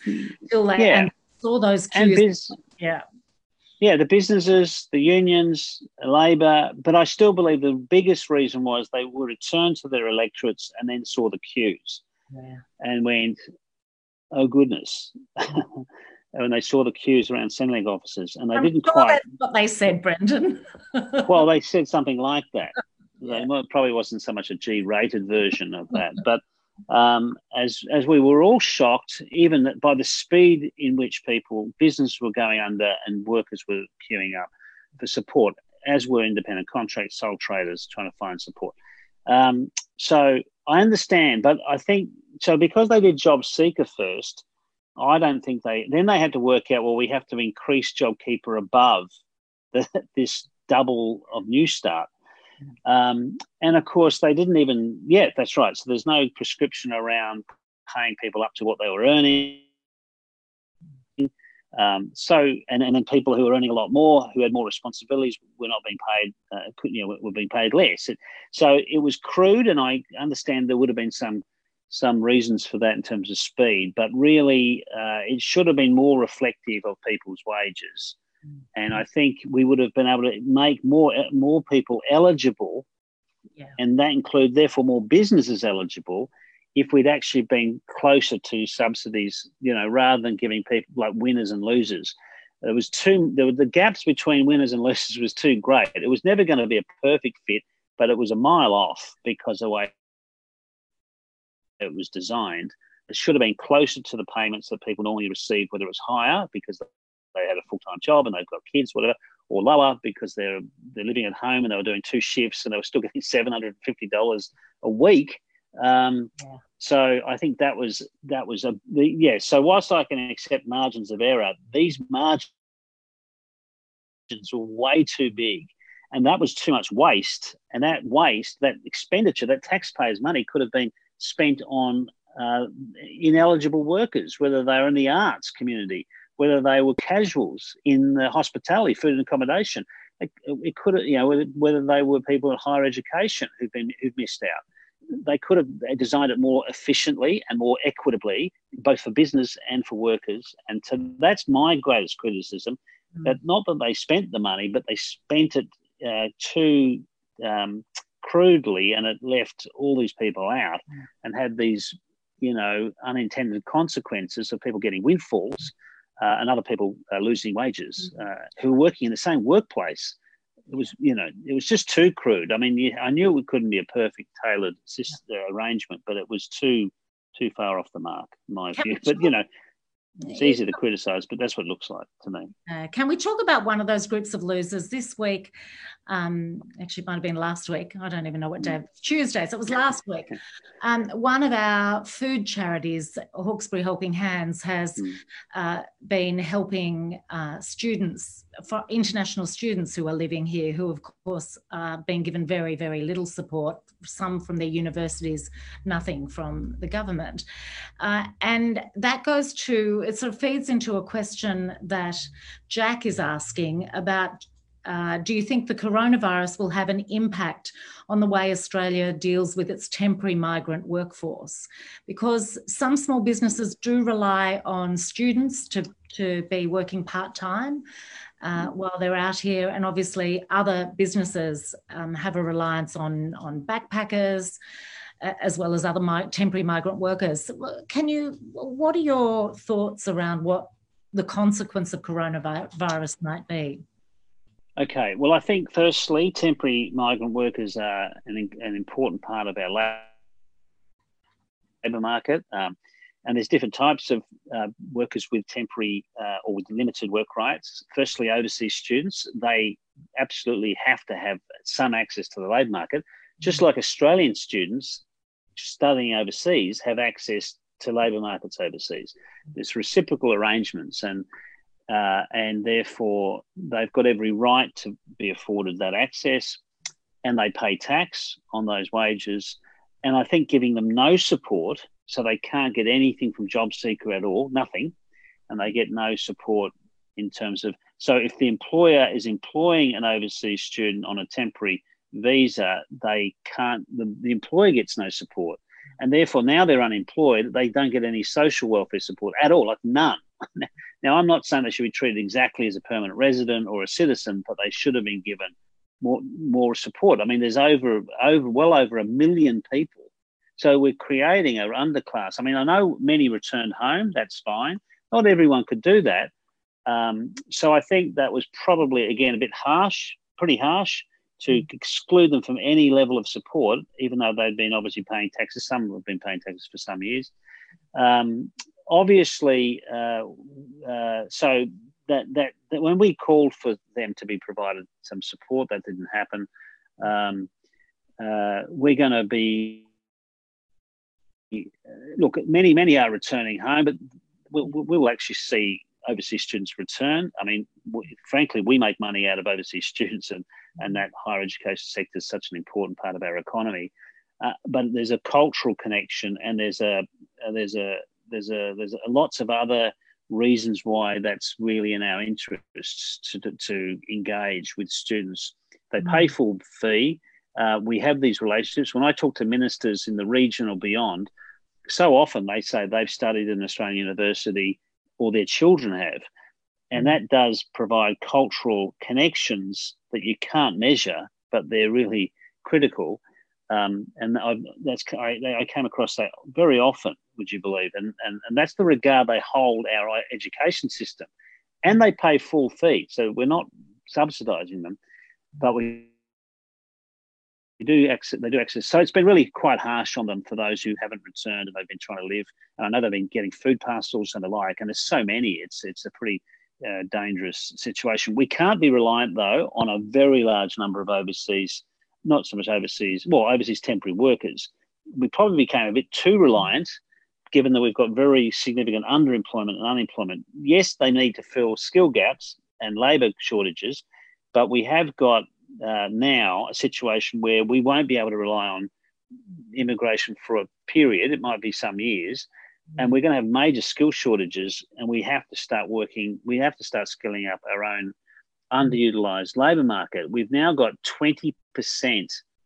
till they yeah. saw those queues. Biz, yeah yeah, the businesses, the unions, Labor, but I still believe the biggest reason was they would return to their electorates and then saw the queues yeah. and went, oh goodness. when they saw the queues around Centrelink offices and they I'm didn't sure quite. That's what they said, Brendan. well, they said something like that. They probably wasn't so much a G rated version of that, but um, as as we were all shocked, even by the speed in which people, business were going under and workers were queuing up for support, as were independent contract sole traders trying to find support. Um, so I understand, but I think so because they did JobSeeker first. I don't think they then they had to work out well we have to increase JobKeeper above the, this double of Newstart um, and of course, they didn't even, yeah, that's right. So there's no prescription around paying people up to what they were earning. Um, so, and, and then people who were earning a lot more, who had more responsibilities, were not being paid, uh, you know, were being paid less. It, so it was crude, and I understand there would have been some some reasons for that in terms of speed, but really, uh, it should have been more reflective of people's wages. And I think we would have been able to make more more people eligible, yeah. and that include therefore more businesses eligible, if we'd actually been closer to subsidies, you know, rather than giving people like winners and losers. There was too there were the gaps between winners and losers was too great. It was never going to be a perfect fit, but it was a mile off because the way it was designed. It should have been closer to the payments that people normally receive, whether it was higher because they had a full time job and they've got kids, whatever, or lower because they're they're living at home and they were doing two shifts and they were still getting seven hundred and fifty dollars a week. Um, yeah. So I think that was that was a the, yeah. So whilst I can accept margins of error, these margins were way too big, and that was too much waste. And that waste, that expenditure, that taxpayers' money could have been spent on uh, ineligible workers, whether they're in the arts community, whether they were casuals in the hospitality, food and accommodation. It, it could, you know, whether, whether they were people in higher education who've been who've missed out. They could have designed it more efficiently and more equitably, both for business and for workers. And so that's my greatest criticism. Mm. That not that they spent the money, but they spent it uh, too um, crudely, and it left all these people out, mm. and had these, you know, unintended consequences of people getting windfalls uh, and other people uh, losing wages uh, who were working in the same workplace. It was, you know, it was just too crude. I mean, I knew it couldn't be a perfect tailored uh, arrangement, but it was too too far off the mark, in my view. But you know, it's easy to criticise, but that's what it looks like to me. Uh, can we talk about one of those groups of losers this week? Um, actually, it might have been last week. I don't even know what day. Tuesday, so it was last week. Um, one of our food charities, Hawkesbury Helping Hands, has hmm. uh, been helping uh, students, for international students who are living here, who of course uh, being given very, very little support. Some from their universities, nothing from the government, uh, and that goes to it. Sort of feeds into a question that Jack is asking about uh, do you think the coronavirus will have an impact on the way Australia deals with its temporary migrant workforce? Because some small businesses do rely on students to, to be working part time. Uh, while they're out here, and obviously other businesses um, have a reliance on on backpackers, as well as other mi- temporary migrant workers. Can you? What are your thoughts around what the consequence of coronavirus might be? Okay, well, I think firstly, temporary migrant workers are an, an important part of our labour market. Um, and there's different types of uh, workers with temporary uh, or with limited work rights. Firstly, overseas students, they absolutely have to have some access to the labour market, just like Australian students studying overseas have access to labour markets overseas. There's reciprocal arrangements, and uh, and therefore they've got every right to be afforded that access and they pay tax on those wages. And I think giving them no support, so they can't get anything from JobSeeker at all, nothing, and they get no support in terms of. So if the employer is employing an overseas student on a temporary visa, they can't, the, the employer gets no support. And therefore, now they're unemployed, they don't get any social welfare support at all, like none. now, I'm not saying they should be treated exactly as a permanent resident or a citizen, but they should have been given more more support. I mean, there's over over well over a million people, so we're creating an underclass. I mean, I know many returned home. That's fine. Not everyone could do that. Um, so I think that was probably again a bit harsh, pretty harsh to exclude them from any level of support, even though they've been obviously paying taxes. Some have been paying taxes for some years. Um, obviously, uh, uh, so that, that, that when we called for them to be provided some support, that didn't happen. Um, uh, we're going to be look. Many many are returning home, but we'll, we'll actually see overseas students return. I mean, we, frankly, we make money out of overseas students, and and that higher education sector is such an important part of our economy. Uh, but there's a cultural connection, and there's a uh, there's a there's a there's a, lots of other reasons why that's really in our interests to, to, to engage with students. They pay mm. full fee. Uh, we have these relationships. When I talk to ministers in the region or beyond, so often they say they've studied in an Australian university or their children have. And that does provide cultural connections that you can't measure, but they're really critical. Um, and I, that's I, I, came across that very often. Would you believe? And, and and that's the regard they hold our education system, and they pay full fee. So we're not subsidising them, but we do access. They do access. So it's been really quite harsh on them for those who haven't returned and they've been trying to live. And I know they've been getting food parcels and the like, and there's so many. It's it's a pretty dangerous situation. We can't be reliant, though, on a very large number of overseas, not so much overseas, well, overseas temporary workers. We probably became a bit too reliant, given that we've got very significant underemployment and unemployment. Yes, they need to fill skill gaps and labour shortages, but we have got uh, now a situation where we won't be able to rely on immigration for a period. It might be some years and we're going to have major skill shortages and we have to start working we have to start skilling up our own underutilized labor market. We've now got 20%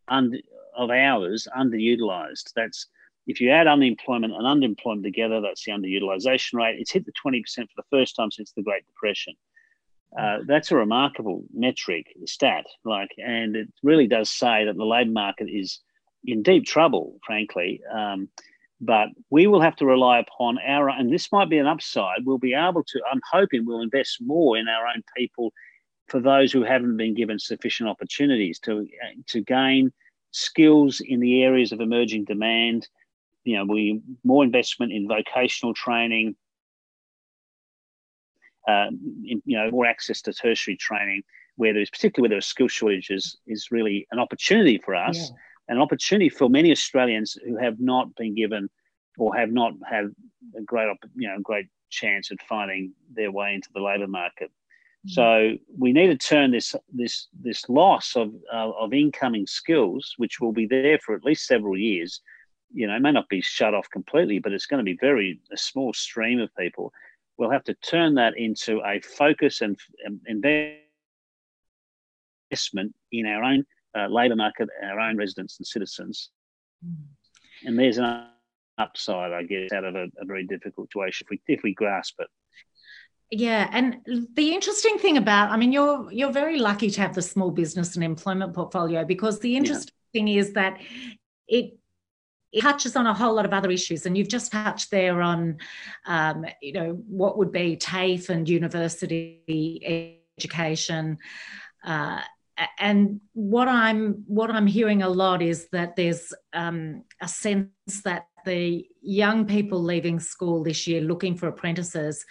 under, of hours underutilized. That's if you add unemployment and underemployment together that's the underutilization rate. It's hit the 20% for the first time since the great depression. Uh, that's a remarkable metric stat like and it really does say that the labor market is in deep trouble frankly. Um, but we will have to rely upon our and this might be an upside. We'll be able to i'm hoping we'll invest more in our own people for those who haven't been given sufficient opportunities to to gain skills in the areas of emerging demand. You know we more investment in vocational training uh, in, you know more access to tertiary training where there's particularly where there are skill shortages is really an opportunity for us. Yeah an opportunity for many Australians who have not been given or have not had a great, you know, great chance at finding their way into the labour market. Mm-hmm. So we need to turn this this this loss of uh, of incoming skills, which will be there for at least several years. You know, it may not be shut off completely, but it's going to be very a small stream of people. We'll have to turn that into a focus and, and investment in our own uh, labour market, our own residents and citizens. Mm. And there's an upside, I guess, out of a, a very difficult situation if we if we grasp it. Yeah, and the interesting thing about, I mean, you're you're very lucky to have the small business and employment portfolio because the interesting yeah. thing is that it it touches on a whole lot of other issues, and you've just touched there on, um, you know, what would be TAFE and university education. Uh, and what I'm what I'm hearing a lot is that there's um, a sense that the young people leaving school this year looking for apprentices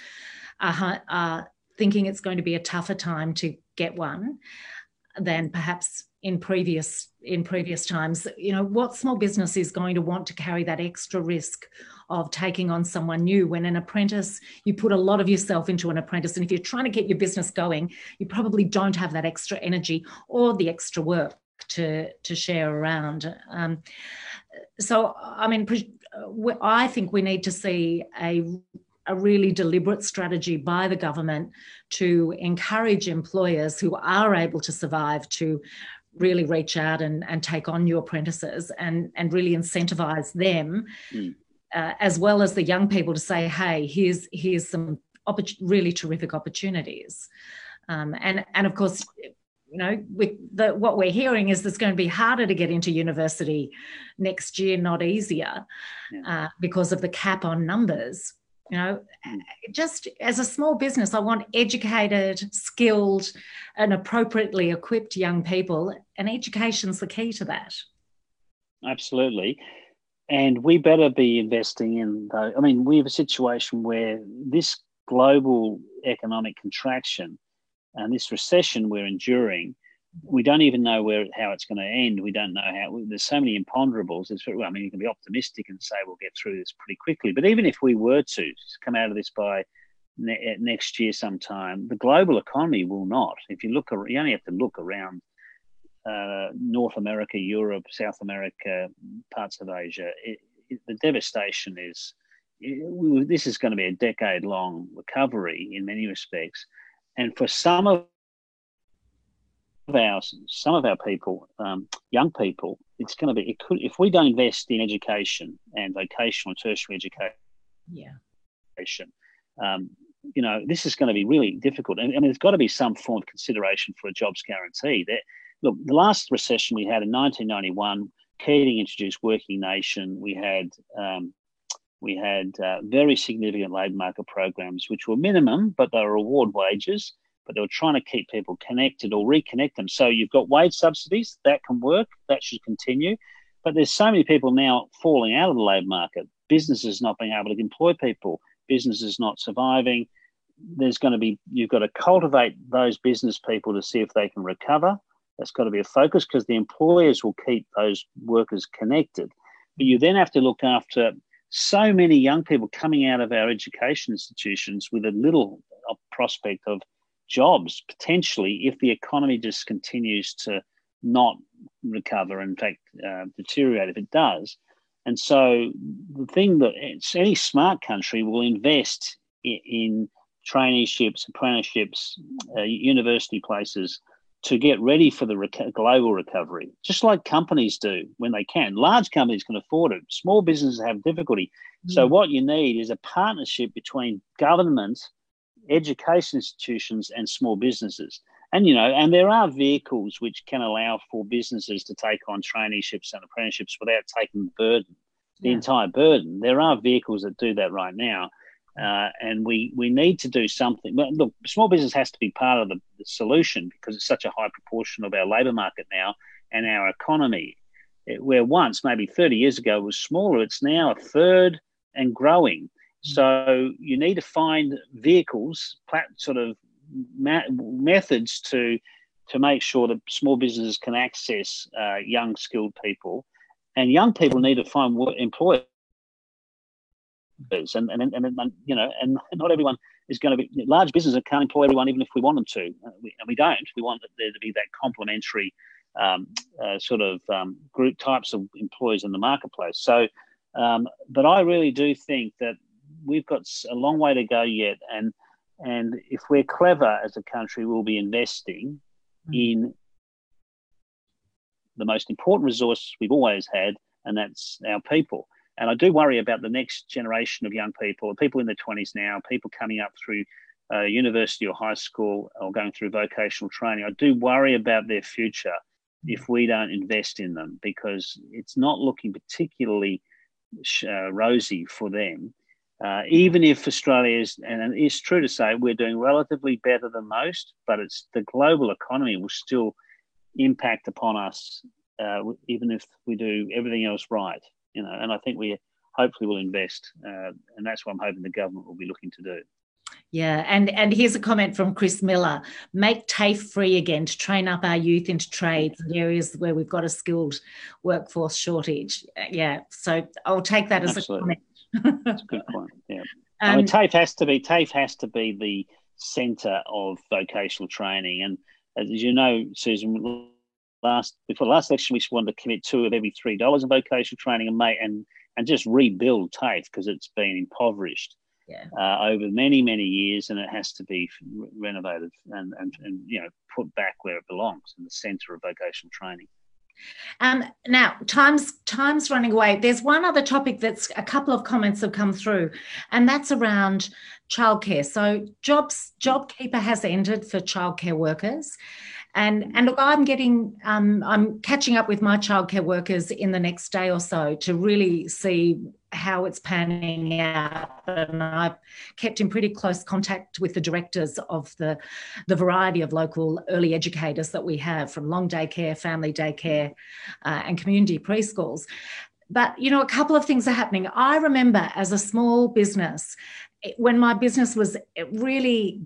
are, are thinking it's going to be a tougher time to get one than perhaps in previous in previous times. You know what small business is going to want to carry that extra risk of taking on someone new. When an apprentice you put a lot of yourself into an apprentice and if you're trying to get your business going you probably don't have that extra energy or the extra work to to share around. Um, so i mean i think we need to see a a really deliberate strategy by the government to encourage employers who are able to survive to really reach out and, and take on new apprentices and, and really incentivize them mm uh, as well as the young people to say, hey, here's here's some opp- really terrific opportunities. Um, and and of course, you know, we, the, what we're hearing is it's going to be harder to get into university next year, not easier, yeah. uh, because of the cap on numbers. You know, hmm. just as a small business, I want educated, skilled, and appropriately equipped young people, and education's the key to that. Absolutely and we better be investing in the, i mean we have a situation where this global economic contraction and this recession we're enduring we don't even know where how it's going to end. We don't know how there's so many imponderables. It's, well, i mean you can be optimistic and say we'll get through this pretty quickly. But even if we were to come out of this by ne- next year sometime the global economy will not. If you look you only have to look around uh, North America, Europe, South America, parts of Asia, it, it, the devastation is. It, this is going to be a decade-long recovery in many respects, and for some of our some of our people, um, young people, it's going to be. It could if we don't invest in education and vocational and tertiary education. Yeah. Um, you know, this is going to be really difficult. And I mean, there's got to be some form of consideration for a jobs guarantee. There, look, the last recession we had in 1991, Keating introduced Working Nation. We had um, we had uh, very significant labour market programs, which were minimum, but they were reward wages. But they were trying to keep people connected or reconnect them. So you've got wage subsidies that can work, that should continue. But there's so many people now falling out of the labour market. Businesses not being able to employ people, businesses not surviving there's going to be you've got to cultivate those business people to see if they can recover. That's got to be a focus because the employers will keep those workers connected. But you then have to look after so many young people coming out of our education institutions with a little prospect of jobs potentially if the economy just continues to not recover, in fact, uh, deteriorate if it does. And so the thing that any smart country will invest in, in traineeships, apprenticeships, uh, university places to get ready for the rec- global recovery, just like companies do when they can. Large companies can afford it. Small businesses have difficulty. Mm. So what you need is a partnership between government, education institutions, and small businesses. And you know, and there are vehicles which can allow for businesses to take on traineeships and apprenticeships without taking the burden, the yeah. entire burden. There are vehicles that do that right now. Uh, and we we need to do something. But look, small business has to be part of the, the solution because it's such a high proportion of our labour market now and our economy. It, where once, maybe 30 years ago, was smaller, it's now a third and growing. Mm. So you need to find vehicles, sort of methods to to make sure that small businesses can access uh, young skilled people, and young people need to find employers is, and, and, and, and, you know, and not everyone is going to be large businesses can't employ everyone, even if we want them to, uh, we, and we don't. We want there to be that complementary um, uh, sort of um, group types of employees in the marketplace. So, um, but I really do think that we've got a long way to go yet, and and if we're clever as a country, we'll be investing mm. in the most important resource we've always had, and that's our people. And I do worry about the next generation of young people, people in their 20s now, people coming up through uh, university or high school or going through vocational training. I do worry about their future if we don't invest in them because it's not looking particularly uh, rosy for them. Uh, even if Australia is, and it's true to say we're doing relatively better than most, but it's the global economy will still impact upon us, uh, even if we do everything else right you know, and I think we hopefully will invest, uh, and that's what I'm hoping the government will be looking to do. Yeah, and and here's a comment from Chris Miller: make TAFE free again to train up our youth into trades and areas where we've got a skilled workforce shortage. Yeah, so I'll take that as Absolutely. a comment. That's a good point. Yeah, um, I mean, TAFE has to be TAFE has to be the centre of vocational training, and as you know, Susan, last before the last election, we just wanted to commit two of every three dollars in vocational training and make and and just rebuild TAFE because it's been impoverished yeah. uh, over many many years, and it has to be renovated and, and and you know put back where it belongs in the centre of vocational training. Um, now, time's time's running away. There's one other topic that's a couple of comments have come through, and that's around childcare. So, jobs JobKeeper has ended for childcare workers, and and look, I'm getting um, I'm catching up with my childcare workers in the next day or so to really see how it's panning out. And I've kept in pretty close contact with the directors of the the variety of local early educators that we have, from long day care, family daycare, uh, and community preschools. But you know, a couple of things are happening. I remember as a small business when my business was really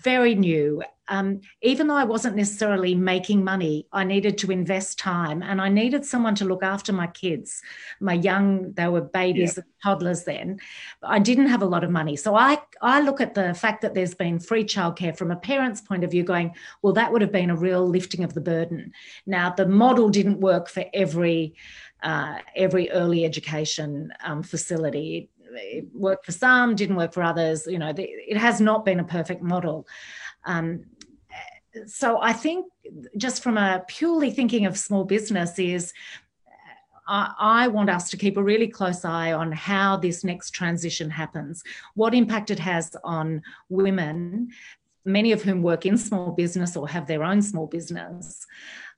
very new, um, even though I wasn't necessarily making money, I needed to invest time and I needed someone to look after my kids, my young, they were babies, yeah. toddlers then. I didn't have a lot of money. So I, I look at the fact that there's been free childcare from a parent's point of view, going, well, that would have been a real lifting of the burden. Now, the model didn't work for every. Uh, every early education um, facility worked for some, didn't work for others. You know, the, it has not been a perfect model. Um, so I think just from a purely thinking of small business is I, want us to keep a really close eye on how this next transition happens, what impact it has on women, many of whom work in small business or have their own small business.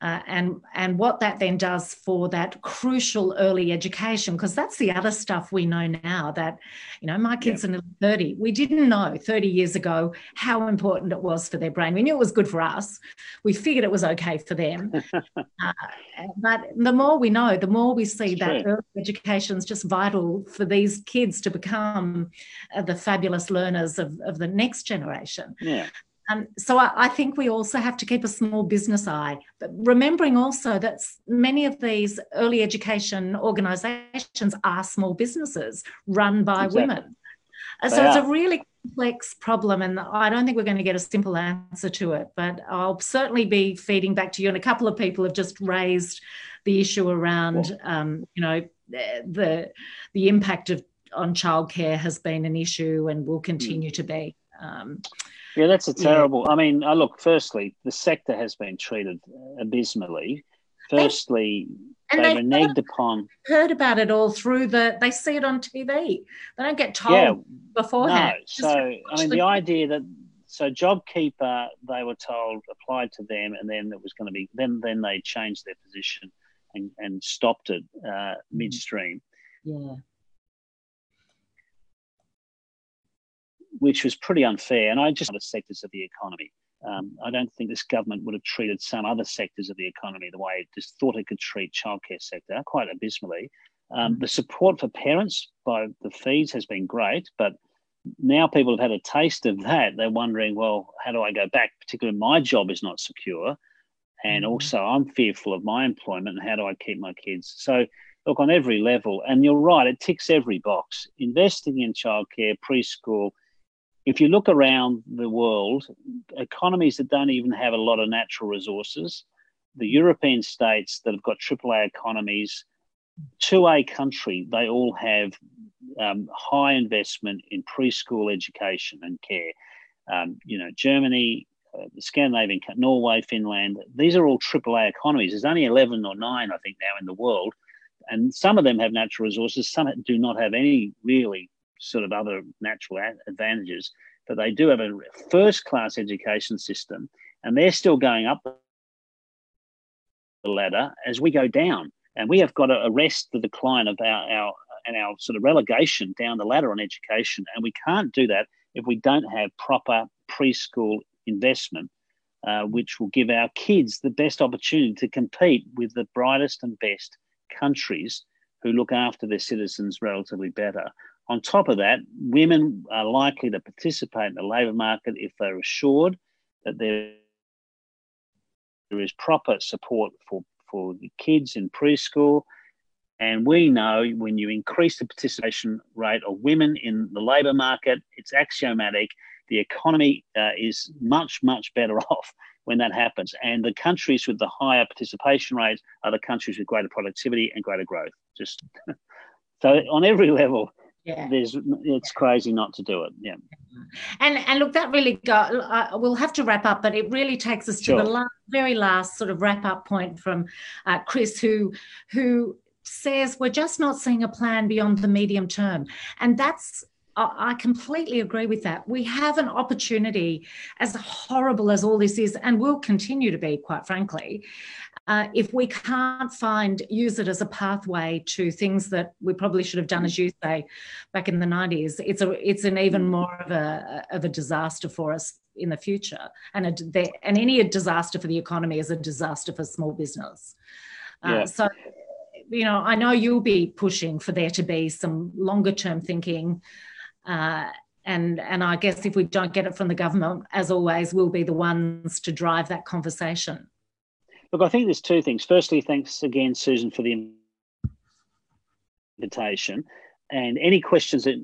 Uh, and and what that then does for that crucial early education because that's the other stuff we know now that you know my kids yeah. are 30 we didn't know 30 years ago how important it was for their brain. We knew it was good for us. We figured it was okay for them. Uh, but the more we know the more we see it's that true. early education is just vital for these kids to become uh, the fabulous learners of, of the next generation. Yeah um, so I, I, think we also have to keep a small business eye, but remembering also that many of these early education organisations are small businesses run by exactly. women. Uh, so it's a really complex problem, and I don't think we're going to get a simple answer to it. But I'll certainly be feeding back to you, and a couple of people have just raised the issue around, um, you know, the the impact of on childcare has been an issue and will continue mm. to be. Um, yeah, that's a terrible. Yeah. I mean, I look. Firstly, the sector has been treated abysmally. Firstly, they, they, reneged heard, upon. Heard about it all through the. They see it on TV. They don't get told yeah, beforehand. No, so I mean, the, the idea that so JobKeeper, they were told applied to them, and then it was going to be then then they changed their position and, and stopped it uh, mm. midstream. Yeah. Which was pretty unfair. And I just other sectors of the economy. Um, I don't think this government would have treated some other sectors of the economy the way it just thought it could treat childcare sector quite abysmally. Um, mm. the support for parents by the fees has been great, but now people have had a taste of that. They're wondering, well, how do I go back? Particularly, my job is not secure, and mm. also I'm fearful of my employment. And how do I keep my kids? So, look on every level, and you're right, it ticks every box. Investing in childcare, preschool, if you look around the world, economies that don't even have a lot of natural resources, the European states that have got AAA economies, 2A country, they all have um, high investment in preschool education and care. Um, you know, Germany, uh, Scandinavian, Norway, Finland, these are all AAA economies. There's only 11 or 9, I think, now in the world. And some of them have natural resources, some do not have any really sort of other natural advantages, but they do have a first class education system and they're still going up the ladder as we go down. And we have got to arrest the decline of our, our and our sort of relegation down the ladder on education. And we can't do that if we don't have proper preschool investment, uh, which will give our kids the best opportunity to compete with the brightest and best countries who look after their citizens relatively better. On top of that, women are likely to participate in the labour market if they're assured that there is proper support for, for the kids in preschool. And we know when you increase the participation rate of women in the labour market, it's axiomatic. The economy uh, is much, much better off when that happens. And the countries with the higher participation rates are the countries with greater productivity and greater growth. Just so on every level, yeah. there's it's crazy not to do it yeah and and look that really go uh, we'll have to wrap up but it really takes us to sure. the last, very last sort of wrap up point from uh, chris who who says we're just not seeing a plan beyond the medium term and that's I completely agree with that. We have an opportunity, as horrible as all this is, and will continue to be, quite frankly, uh, if we can't find use it as a pathway to things that we probably should have done, as you say, back in the 90s, it's a it's an even more of a of a disaster for us in the future. And a, and any disaster for the economy is a disaster for small business. Uh, yeah. So, you know, I know you'll be pushing for there to be some longer term thinking. Uh, and, and I guess if we don't get it from the government, as always, we'll be the ones to drive that conversation. Look, I think there's two things. Firstly, thanks again, Susan, for the invitation. And any questions that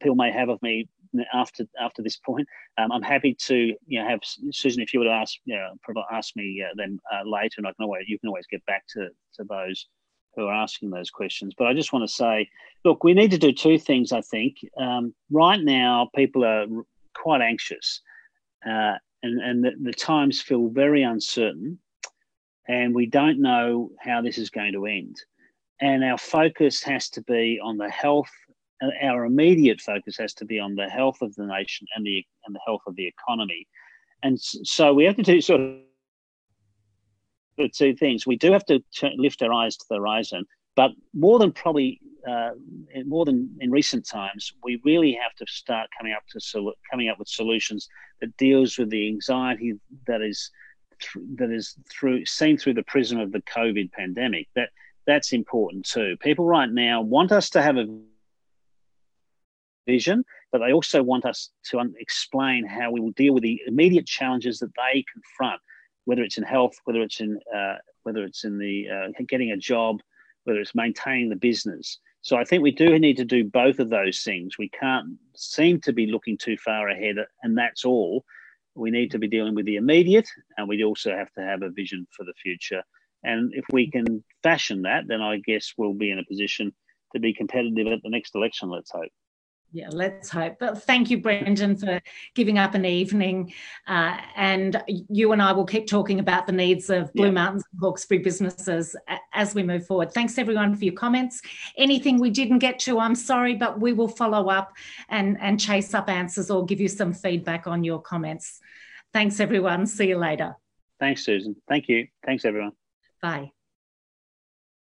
people may have of me after after this point, um, I'm happy to you know have Susan if you would ask you know, ask me uh, uh, later, and I can always you can always get back to to those who are asking those questions. But I just want to say, look, we need to do two things. I think um, right now people are quite anxious, uh, and and the, the times feel very uncertain and we don't know how this is going to end. And our focus has to be on the health. Our immediate focus has to be on the health of the nation and the and the health of the economy. And so we have to do sort of the two things. We do have to lift our eyes to the horizon, but more than probably uh, more than in recent times, we really have to start coming up to coming up with solutions that deals with the anxiety that is th- that is through seen through the prism of the COVID pandemic. That that's important too. People right now want us to have a vision, but they also want us to un- explain how we will deal with the immediate challenges that they confront, whether it's in health, whether it's in uh, whether it's in the uh, getting a job, whether it's maintaining the business. So I think we do need to do both of those things. We can't seem to be looking too far ahead, and that's all. We need to be dealing with the immediate, and we also have to have a vision for the future. And if we can fashion that, then I guess we'll be in a position to be competitive at the next election, let's hope. Yeah, let's hope. But thank you, Brendan, for giving up an evening. Uh, and you and I will keep talking about the needs of Blue yeah. Mountains and Hawkesbury businesses as we move forward. Thanks, everyone, for your comments. Anything we didn't get to, I'm sorry, but we will follow up and, and chase up answers or give you some feedback on your comments. Thanks, everyone. See you later. Thanks, Susan. Thank you. Thanks, everyone. Bye.